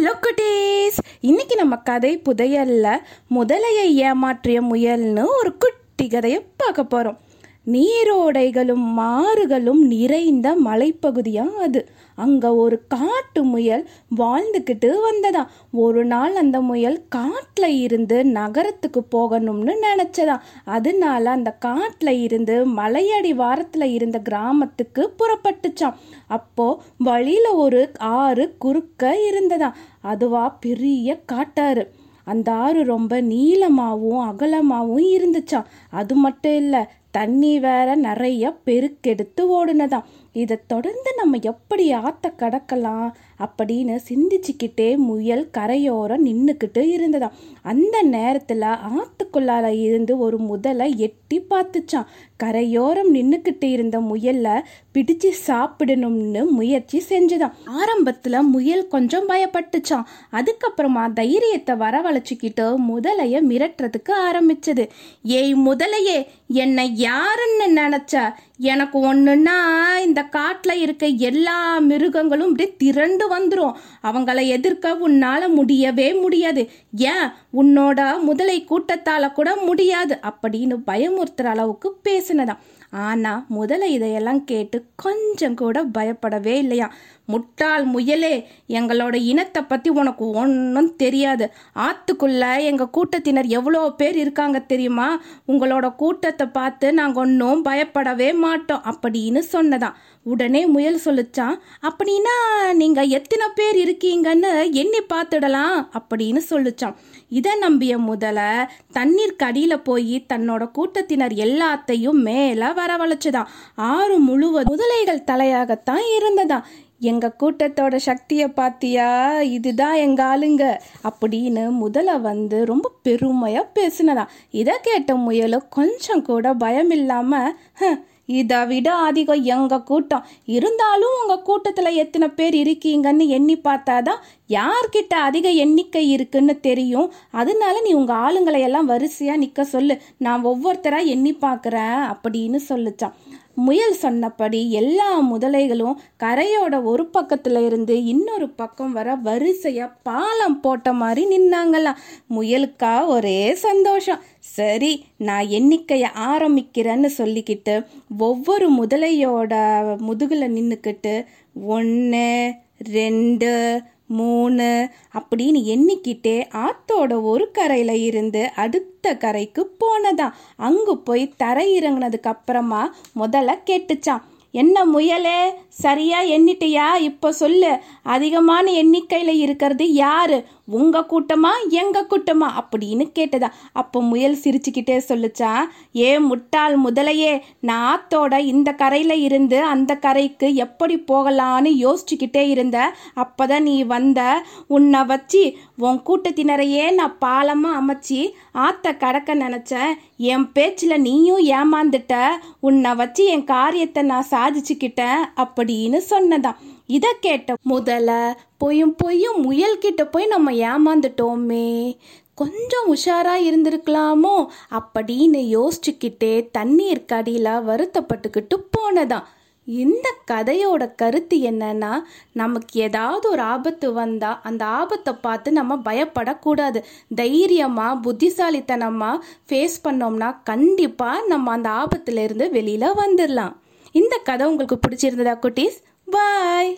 Hello குட்டீஸ் இன்னைக்கு நம்ம கதை புதையல்ல. முதலையை ஏமாற்றிய முயல்னு ஒரு குட்டி கதையை பார்க்க போகிறோம் நீரோடைகளும் மாறுகளும் நிறைந்த மலைப்பகுதியா அது. அங்க ஒரு காட்டு முயல் வாழ்ந்துக்கிட்டு வந்ததா. ஒரு நாள் அந்த முயல் காட்டில் இருந்து நகரத்துக்கு போகணும்னு நினைச்சதாம் அதனால அந்த காட்டில் இருந்து மலையடி வாரத்தில் இருந்த கிராமத்துக்கு புறப்பட்டுச்சான் அப்போ வழியில ஒரு ஆறு குறுக்க இருந்ததா. அதுவா பெரிய காட்டாறு. அந்த ஆறு ரொம்ப நீளமாகவும் அகலமாகவும் இருந்துச்சான் அது மட்டும் இல்லை தண்ணி வேற நிறைய பெருக்கெடுத்து ஓடுனதாம். இதை தொடர்ந்து நம்ம எப்படி ஆத்த கடக்கலாம் அப்படின்னு சிந்திச்சுக்கிட்டே முயல் கரையோரம் நின்றுக்கிட்டு இருந்ததாம். அந்த நேரத்தில் ஆத்துக்குள்ளார இருந்து ஒரு முதலை எட்டி பார்த்துச்சான் கரையோரம் நின்றுக்கிட்டு இருந்த முயல்ல பிடிச்சு சாப்பிடணும்னு முயற்சி செஞ்சுதான் ஆரம்பத்தில் முயல் கொஞ்சம் பயப்பட்டுச்சான் அதுக்கப்புறமா தைரியத்தை வரவழைச்சிக்கிட்டு முதலையை மிரட்டுறதுக்கு ஆரம்பிச்சது. ஏய் முதலையே என்னை யாருன்னு நினைச்ச எனக்கு ஒன்றுன்னா இந்த காட்டில் இருக்க எல்லா மிருகங்களும் அப்படியே திரண்டு வந்துடும் அவங்கள எதிர்க்க உன்னால் முடியவே முடியாது. ஏன்? உன்னோட முதலை கூட்டத்தால் கூட முடியாது அப்படின்னு பயமுறுத்துற அளவுக்கு பேசினதான் ஆனால் முதல்ல இதையெல்லாம் கேட்டு கொஞ்சம் கூட பயப்படவே இல்லையா? முட்டாள் முயலே எங்களோட இனத்தை பற்றி உனக்கு ஒன்றும் தெரியாது. ஆற்றுக்குள்ளே எங்கள் கூட்டத்தினர் எவ்வளோ பேர் இருக்காங்க தெரியுமா? உங்களோட கூட்டத்தை பார்த்து நாங்கள் ஒன்றும் பயப்படவே மாட்டோம் அப்படின்னு சொன்னதாம் உடனே முயல் சொல்லிச்சான் அப்படின்னா நீங்கள் எத்தனை பேர் இருக்கீங்கன்னு எண்ணி பார்த்துடலாம் அப்படின்னு சொல்லிச்சான் இதை நம்பிய முதல தண்ணீர் கடியில் போய் தன்னோட கூட்டத்தினர் எல்லாத்தையும் மேலே வரவழைச்சுதான். ஆறு முழுவதும் முதலைகள் தலையாகத்தான் இருந்ததா. எங்க கூட்டத்தோட சக்தியை பாத்தியா? இதுதான் எங்க ஆளுங்க. அப்படின்னு முதல வந்து ரொம்ப பெருமையா பேசினதா. இதை கேட்ட முயலும் கொஞ்சம் கூட பயம் இல்லாம இதை விட அதிகம் எங்க கூட்டம். இருந்தாலும் உங்க கூட்டத்துல எத்தனை பேர் இருக்கீங்கன்னு எண்ணி பார்த்தாதான் யார்கிட்ட அதிக எண்ணிக்கை இருக்குன்னு தெரியும். அதனால நீ உங்க ஆளுங்களை எல்லாம் வரிசையா நிக்க சொல்லு. நான் ஒவ்வொருத்தரா எண்ணி பார்க்கறேன் அப்படின்னு சொல்லுச்சான். முயல் சொன்னபடி எல்லா முதலைகளும் கரையோட ஒரு பக்கத்துல இருந்து இன்னொரு பக்கம் வர வரிசையா பாலம் போட்ட மாதிரி நின்னாங்களாம். முயலுக்கா ஒரே சந்தோஷம். சரி நான் எண்ணிக்கைய ஆரம்பிக்கிறேன்னு சொல்லிக்கிட்டு ஒவ்வொரு முதலையோட முதுகுல நின்னுக்கிட்டு ஒன்று ரெண்டு மூணு அப்படின்னு எண்ணிக்கிட்டே ஆத்தோட ஒரு கரையில் இருந்து அடுத்த கரைக்கு போனதாம் அங்கு போய் தரை இறங்குனதுக்கு அப்புறமா முதல்ல கேட்டுச்சான் என்ன முயலே? சரியா எண்ணிட்டியா? இப்போ சொல்லு. அதிகமான எண்ணிக்கையில் இருக்கிறது யாரு? உங்க கூட்டமா எங்க கூட்டமா? அப்படின்னு கேட்டதா. அப்போ முயல் சிரிச்சுக்கிட்டே சொல்லுச்சான் ஏ முட்டாள் முதலையே நான் ஆத்தோட இந்த கரையில் இருந்து அந்த கரைக்கு எப்படி போகலான்னு யோசிச்சுக்கிட்டே இருந்த. அப்போதான் நீ வந்த. உன்னை வச்சு உன் கூட்டத்தினரையே நான் பாலமாக அமைச்சு ஆத்த கடக்க நினச்சேன். என் பேச்சில் நீயும் ஏமாந்துட்ட. உன்னை வச்சு என் காரியத்தை நான் சாதிச்சுக்கிட்டேன் அப்படின்னு சொன்னதாம். இதை கேட்ட முதல்ல பொய்யும் பொய்யும் முயல்கிட்ட போய் நம்ம ஏமாந்துட்டோமே. கொஞ்சம் உஷாரா இருந்திருக்கலாமோ? அப்படின்னு யோசிச்சுக்கிட்டே தண்ணீர் கடியில வருத்தப்பட்டுக்கிட்டு போனதாம். இந்த கதையோட கருத்து என்னன்னா நமக்கு ஏதாவது ஒரு ஆபத்து வந்தா அந்த ஆபத்தை பார்த்து நம்ம பயப்படக்கூடாது. தைரியமா புத்திசாலித்தனமா ஃபேஸ் பண்ணோம்னா கண்டிப்பா நம்ம அந்த ஆபத்துல இருந்து வெளியில வந்துடலாம் இந்த கதை உங்களுக்கு பிடிச்சிருந்ததா குட்டீஸ்? பாய்